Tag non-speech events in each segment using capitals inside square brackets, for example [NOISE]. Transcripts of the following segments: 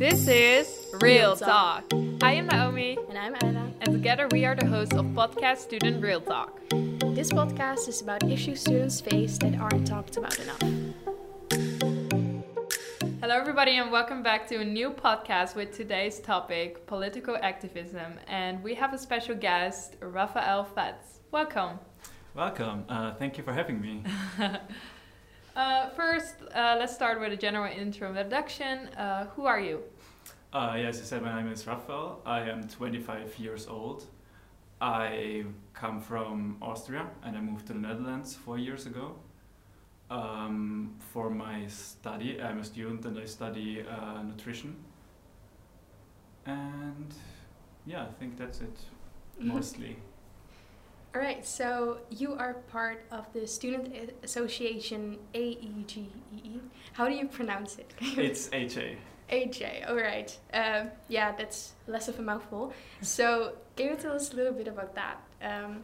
This is Real Talk. I am Naomi, And I'm Anna. and together we are the hosts of podcast Student Real Talk. This podcast is about issues students face that aren't talked about enough. Hello, everybody, and welcome back to a new podcast with today's topic political activism. And we have a special guest, Rafael Fats. Welcome. Welcome. Uh, thank you for having me. [LAUGHS] Uh, first, uh, let's start with a general intro introduction. Uh, who are you? Uh, yes, you said my name is Rafael. I am 25 years old. I come from Austria and I moved to the Netherlands four years ago. Um, for my study, I'm a student and I study uh, nutrition. And yeah, I think that's it [LAUGHS] mostly. All right, so you are part of the Student Association AEGEE. E How do you pronounce it? [LAUGHS] it's HA. AJ, all right. Um, yeah, that's less of a mouthful. So, can you tell us a little bit about that? Um,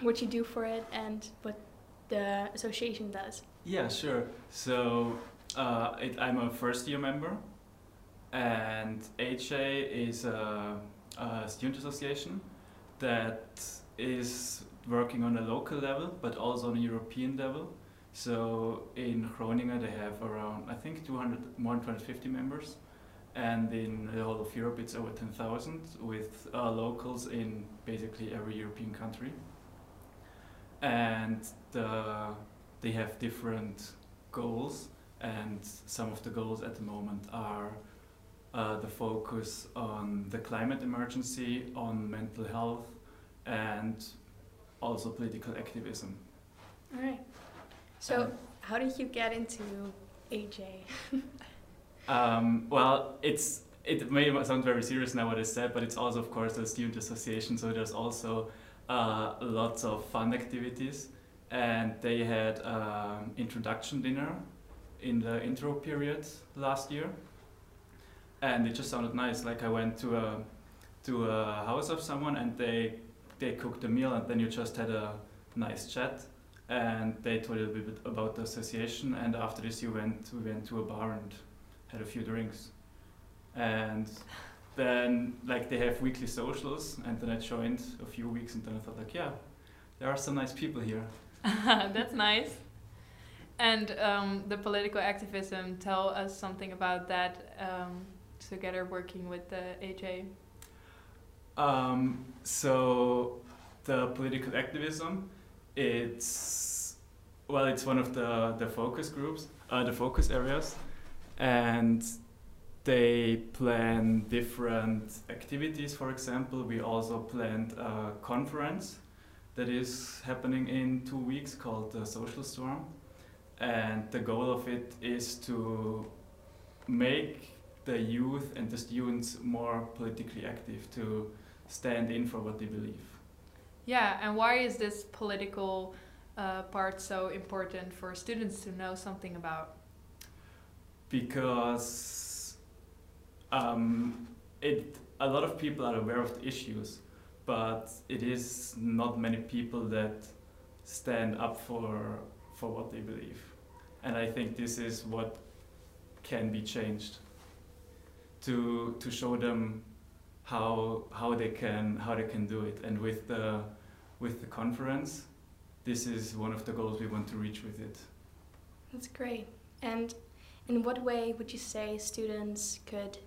what you do for it and what the association does? Yeah, sure. So uh, it, I'm a first year member, and HA is a, a student association that is working on a local level, but also on a European level. So in Groningen, they have around, I think, 200, more than 250 members. And in the whole of Europe, it's over 10,000 with uh, locals in basically every European country. And the they have different goals, and some of the goals at the moment are uh, the focus on the climate emergency, on mental health, and also political activism. All right. So, Um, how did you get into AJ? [LAUGHS] Um, well, it's it may sound very serious now what I said, but it's also of course a student association, so there's also uh, lots of fun activities, and they had um, introduction dinner in the intro period last year, and it just sounded nice. Like I went to a to a house of someone, and they they cooked a meal, and then you just had a nice chat. And they told you a bit about the association, and after this, you went we went to a bar and had a few drinks, and then like they have weekly socials, and then I joined a few weeks, and then I thought like, yeah, there are some nice people here. [LAUGHS] That's nice. And um, the political activism, tell us something about that um, together working with the AJ. Um, so the political activism, it's well, it's one of the the focus groups, uh, the focus areas, and they plan different activities. For example, we also planned a conference that is happening in two weeks called the Social Storm, and the goal of it is to make the youth and the students more politically active to stand in for what they believe. Yeah, and why is this political uh, part so important for students to know something about? Because um, it a lot of people are aware of the issues, but it is not many people that stand up for for what they believe, and I think this is what can be changed to to show them how how they can how they can do it and with the with the conference this is one of the goals we want to reach with it That's great. And in what way would you say students could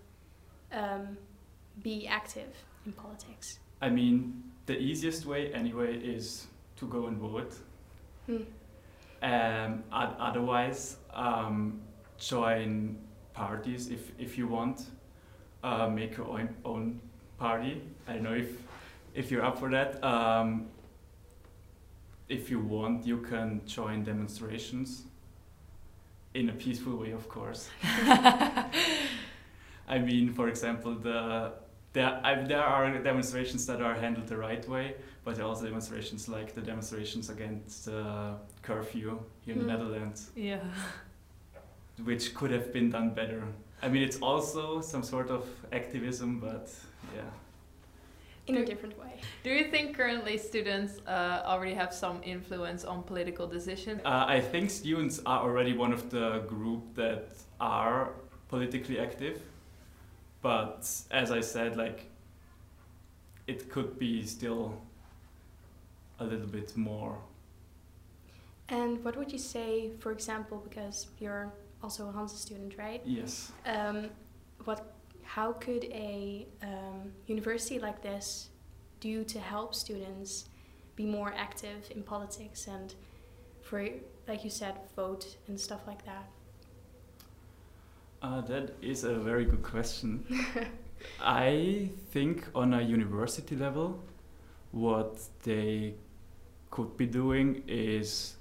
um, be active in politics? i mean the easiest way anyway is to go and vote Hmm. um, otherwise um, join parties if, if you want uh, make your own, own party i don't know if if you're up for that um, if you want you can join demonstrations in a peaceful way of course [LAUGHS] i mean for example the there, I, there are demonstrations that are handled the right way, but there are also demonstrations like the demonstrations against uh, curfew here in Hmm. the Netherlands, Yeah. which could have been done better. I mean, it's also some sort of activism, but yeah. In a different way. Do you think currently students uh, already have some influence on political decisions? Uh, I think students are already one of the group that are politically active. but as I said, like it could be still a little bit more. And what would you say, for example, because you're also a Hanze student, right? Yes. Um, what, how could a um, university like this do to help students be more active in politics and, for like you said, vote and stuff like that? Uh, that is a very good question. [LAUGHS] I think on a university level, what they could be doing is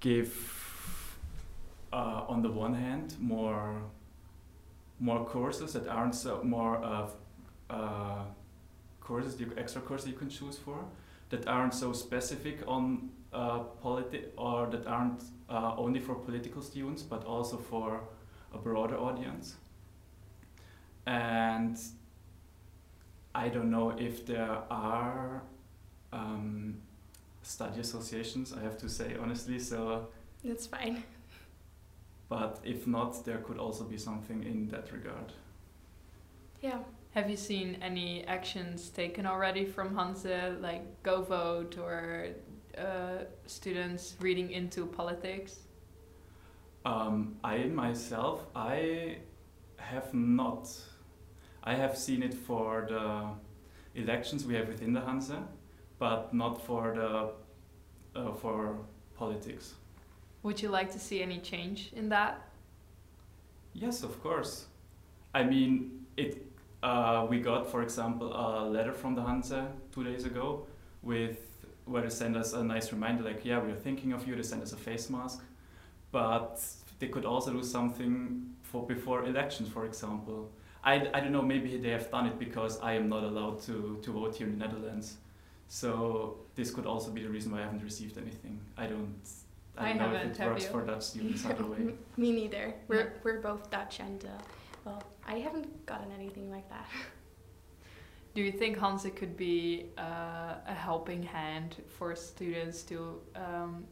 give, uh, on the one hand, more more courses that aren't so more uh, courses, you, extra courses you can choose for that aren't so specific on uh, politi- or that aren't uh, only for political students but also for a broader audience. And I don't know if there are um, study associations, I have to say honestly, so. That's fine. But if not, there could also be something in that regard. Yeah. Have you seen any actions taken already from Hanze, like Go Vote or uh, students reading into politics? Um, I myself, I have not. I have seen it for the elections we have within the Hanze, but not for the uh, for politics. Would you like to see any change in that? Yes, of course. I mean, it. Uh, we got, for example, a letter from the Hanze two days ago, with where they send us a nice reminder, like, yeah, we are thinking of you. They send us a face mask, but they could also do something for before elections, for example. I, I don't know. Maybe they have done it because I am not allowed to to vote here in the Netherlands. So this could also be the reason why I haven't received anything. I don't. I, I don't know if haven't, it have works you? for Dutch students either way. [LAUGHS] Me neither. We're Yeah. we're both Dutch, and uh, well, I haven't gotten anything like that. [LAUGHS] Do you think Hanze could be uh, a helping hand for students to, um,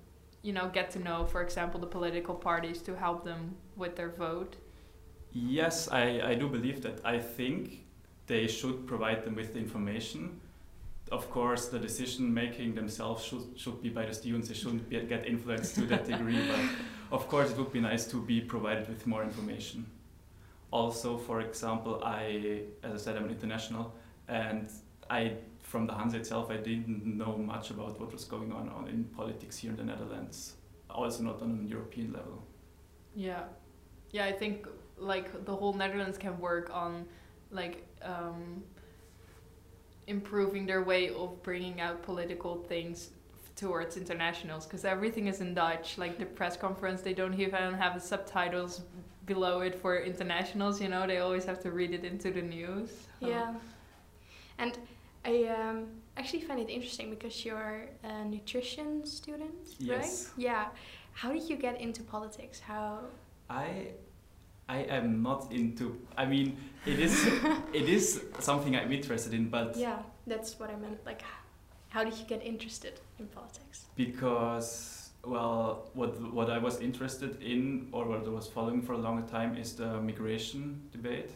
you know, get to know, for example, the political parties to help them with their vote? Yes, I, I do believe that. I think they should provide them with the information. Of course, the decision making themselves should, should be by the students. They shouldn't be, get influenced to that degree. But of course, it would be nice to be provided with more information. Also, for example, I, as I said, I'm an international, and I, from the Hanze itself, I didn't know much about what was going on, on in politics here in the Netherlands. Also, not on a European level. Yeah, yeah. I think like the whole Netherlands can work on like um, improving their way of bringing out political things towards internationals because everything is in Dutch. Like the press conference, they don't even have the subtitles below it for internationals. You know, they always have to read it into the news. So- Yeah. And I um, actually find it interesting because you're a nutrition student, Yes. right? Yeah. How did you get into politics? How? I I am not into I mean it is [LAUGHS] it is something I'm interested in but Yeah, that's what I meant. Like, how did you get interested in politics? because well what what I was interested in or what I was following for a longer time is the migration debate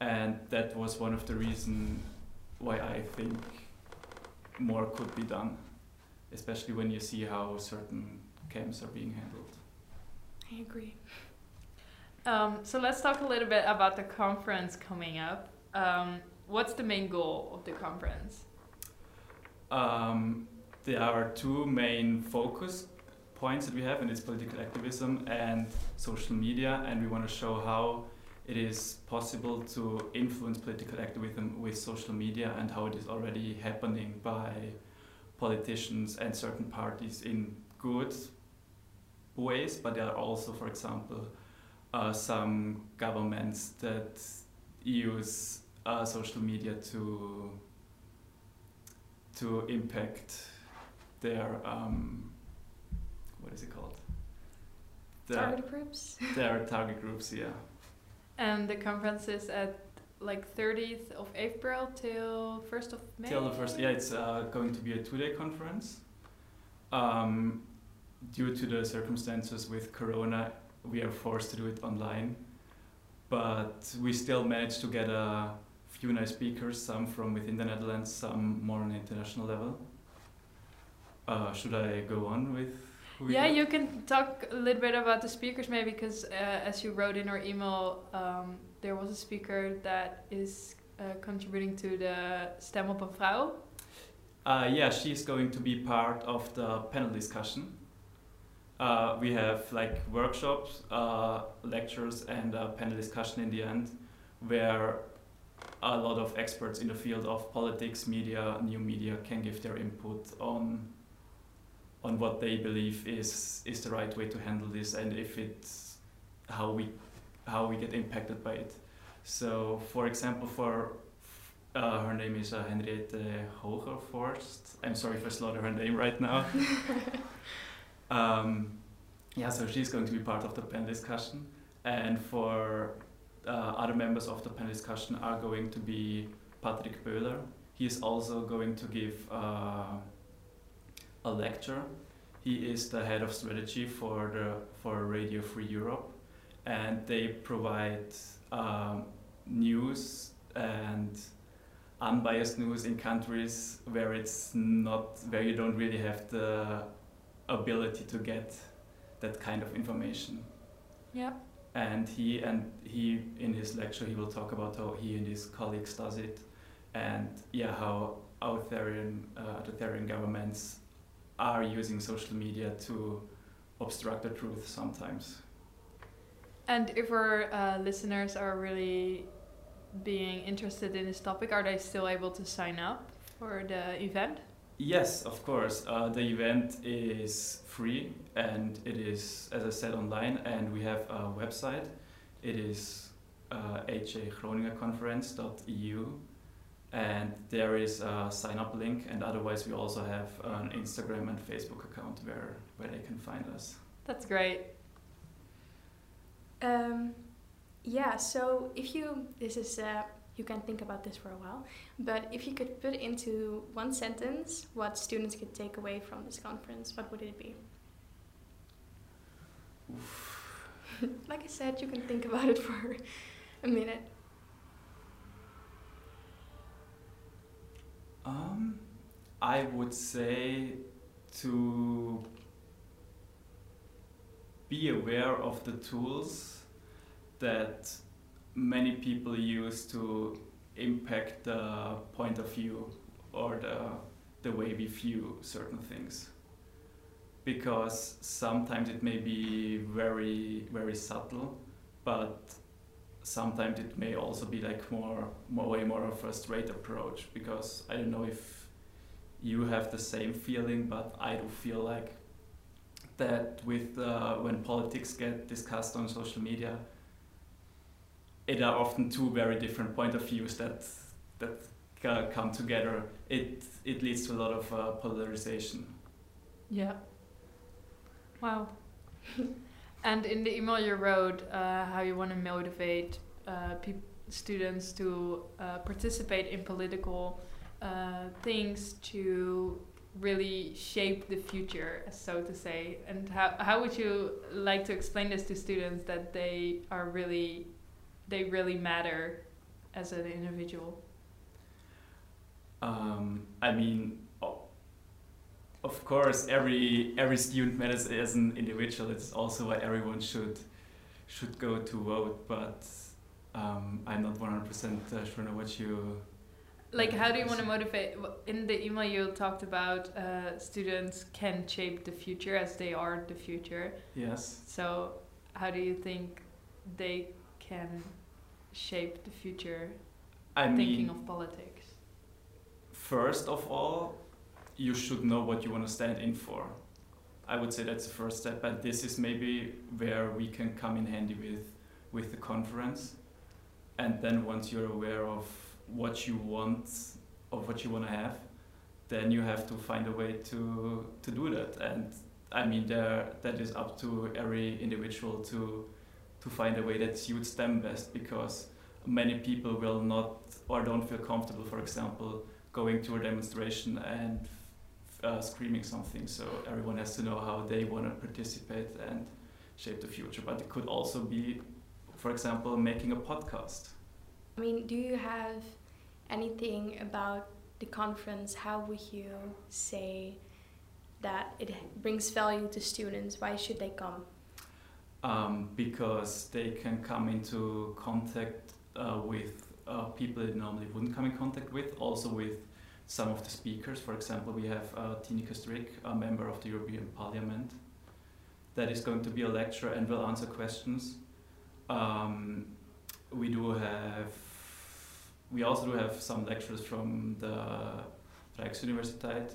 and that was one of the reasons why I think more could be done especially when you see how certain camps are being handled I agree. Um, so let's talk a little bit about the conference coming up. Um, what's the main goal of the conference? Um, there are two main focus points that we have, and it's political activism and social media, and we want to show how it is possible to influence political activism with social media and how it is already happening by politicians and certain parties in good ways, but there are also, for example, uh, some governments that use uh, social media to to impact their um, what is it called? Their, Target groups. [LAUGHS] their target groups, yeah. And the conference is at like 30th of April till 1st of May. Till the first, yeah, it's uh, going to be a two-day conference. Um, due to the circumstances with Corona, we are forced to do it online. but we still managed to get a few nice speakers, some from within the Netherlands, some more on an international level. Uh, should I go on with? we Yeah, you can talk a little bit about the speakers maybe because uh, as you wrote in our email, um, there was a speaker that is uh, contributing to the Stem op een Vrouw. Uh, yeah, she's going to be part of the panel discussion. Uh, we have like workshops, uh, lectures, and a panel discussion in the end, where a lot of experts in the field of politics, media, new media can give their input on on what they believe is is the right way to handle this and if it's how we how we get impacted by it. So, for example, for uh, her name is uh, Henriette Hogervorst. I'm sorry if I slaughter her name right now. [LAUGHS] um, yeah, so she's going to be part of the panel discussion, and for uh, other members of the panel discussion are going to be Patrick Böhler. He is also going to give uh, a lecture. He is the head of strategy for the for Radio Free Europe, and they provide um, news and unbiased news in countries where it's not where you don't really have the ability to get that kind of information Yeah. and he and he in his lecture he will talk about how he and his colleagues does it and yeah how authoritarian uh, authoritarian governments are using social media to obstruct the truth sometimes And if our uh, listeners are really being interested in this topic, are they still able to sign up for the event? Yes, of course. Uh, the event is free and it is, as I said, online, and we have a website. It is uh, and there is a sign up link, and otherwise, we also have an Instagram and Facebook account where, where they can find us. That's great. Um, yeah, so if you, this is, uh, you can think about this for a while, but if you could put into one sentence what students could take away from this conference, what would it be? [LAUGHS] like I said, you can think about it for a minute. Um, I would say to be aware of the tools that many people use to impact the point of view or the, the way we view certain things. Because sometimes it may be very, very subtle, but sometimes it may also be like more, more way more of a straight approach because I don't know if you have the same feeling, but I do feel like that with uh, when politics get discussed on social media, it are often two very different point of views that that uh, come together. It it leads to a lot of uh, polarization. Yeah. Wow. [LAUGHS] and in the email you wrote uh, how you want to motivate uh, students to uh, participate in political uh, things to really shape the future, so to say. And how, how would you like to explain this to students that they are really, they really matter as an individual? Um, I mean, of course, every every student matters as an individual. It's also why everyone should should go to vote. But um, I'm not 100% uh, sure what you. Like, how do you want to motivate? In the email, you talked about uh, students can shape the future as they are the future. Yes. So, how do you think they can shape the future I thinking mean, of politics? first of all, you should know what you want to stand in for. I would say that's the first step, and this is maybe where we can come in handy with with the conference. And then once you're aware of what you want, of what you want to have, then you have to find a way to to do that. And I mean, there that is up to every individual to to find a way that suits them best because many people will not or don't feel comfortable, for example, going to a demonstration and uh, screaming something. So everyone has to know how they want to participate and shape the future. But it could also be for example, making a podcast. I mean, do you have anything about the conference? How would you say that it brings value to students? Why should they come? Um, because they can come into contact uh, with uh, people they normally wouldn't come in contact with, also with some of the speakers. For example, we have uh, Tineke Strik, a member of the European Parliament, that is going to be a lecturer and will answer questions. Um, we do have, we also do have some lecturers from the Rijksuniversiteit.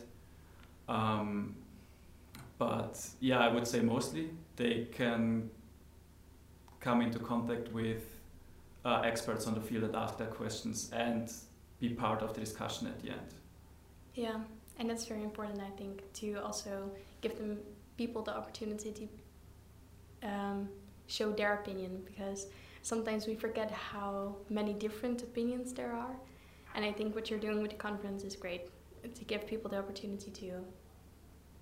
Um, but yeah, I would say mostly they can come into contact with uh, experts on the field and ask their questions and be part of the discussion at the end. Yeah, and that's very important, I think, to also give them people the opportunity to um, show their opinion because sometimes we forget how many different opinions there are. And I think what you're doing with the conference is great to give people the opportunity to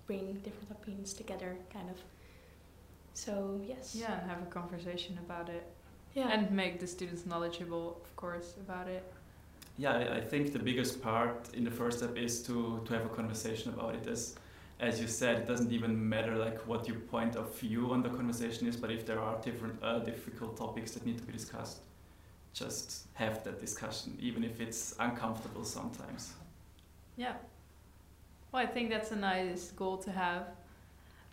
bring different opinions together, kind of. So, yes. Yeah, and have a conversation about it. Yeah. And make the students knowledgeable, of course, about it. Yeah, I, I think the biggest part in the first step is to, to have a conversation about it. As, as you said, it doesn't even matter like what your point of view on the conversation is, but if there are different uh, difficult topics that need to be discussed, just have that discussion, even if it's uncomfortable sometimes. Yeah. Well, I think that's a nice goal to have.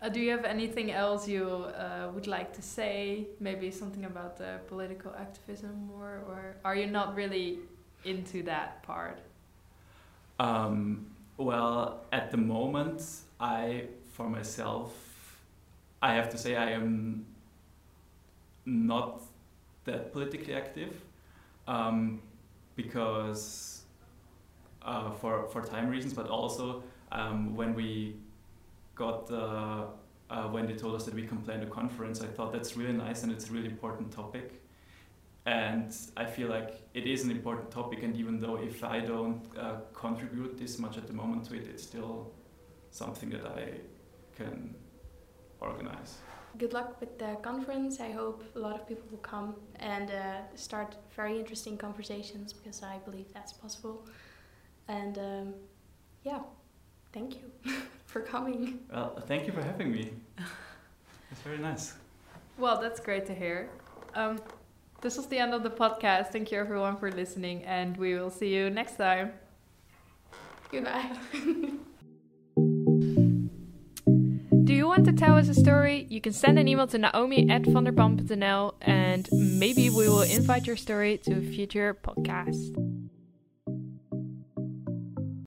Uh, do you have anything else you uh, would like to say? Maybe something about the political activism, or, or are you not really into that part? Um, well, at the moment, I, for myself, I have to say I am not that politically active um, because uh, for for time reasons, but also um, when we got the uh, when they told us that we can plan a conference, I thought that's really nice and it's a really important topic. And I feel like it is an important topic, and even though if I don't uh, contribute this much at the moment to it, it's still something that I can organize. Good luck with the conference. I hope a lot of people will come and uh, start very interesting conversations because I believe that's possible. And um, yeah, thank you [LAUGHS] for coming. Well, thank you for having me. [LAUGHS] It's very nice. Well, that's great to hear. Um, this was the end of the podcast. Thank you everyone for listening, and we will see you next time. Goodbye. [LAUGHS] Do you want to tell us a story? You can send an email to naomi at vanderpam.nl and maybe we will invite your story to a future podcast.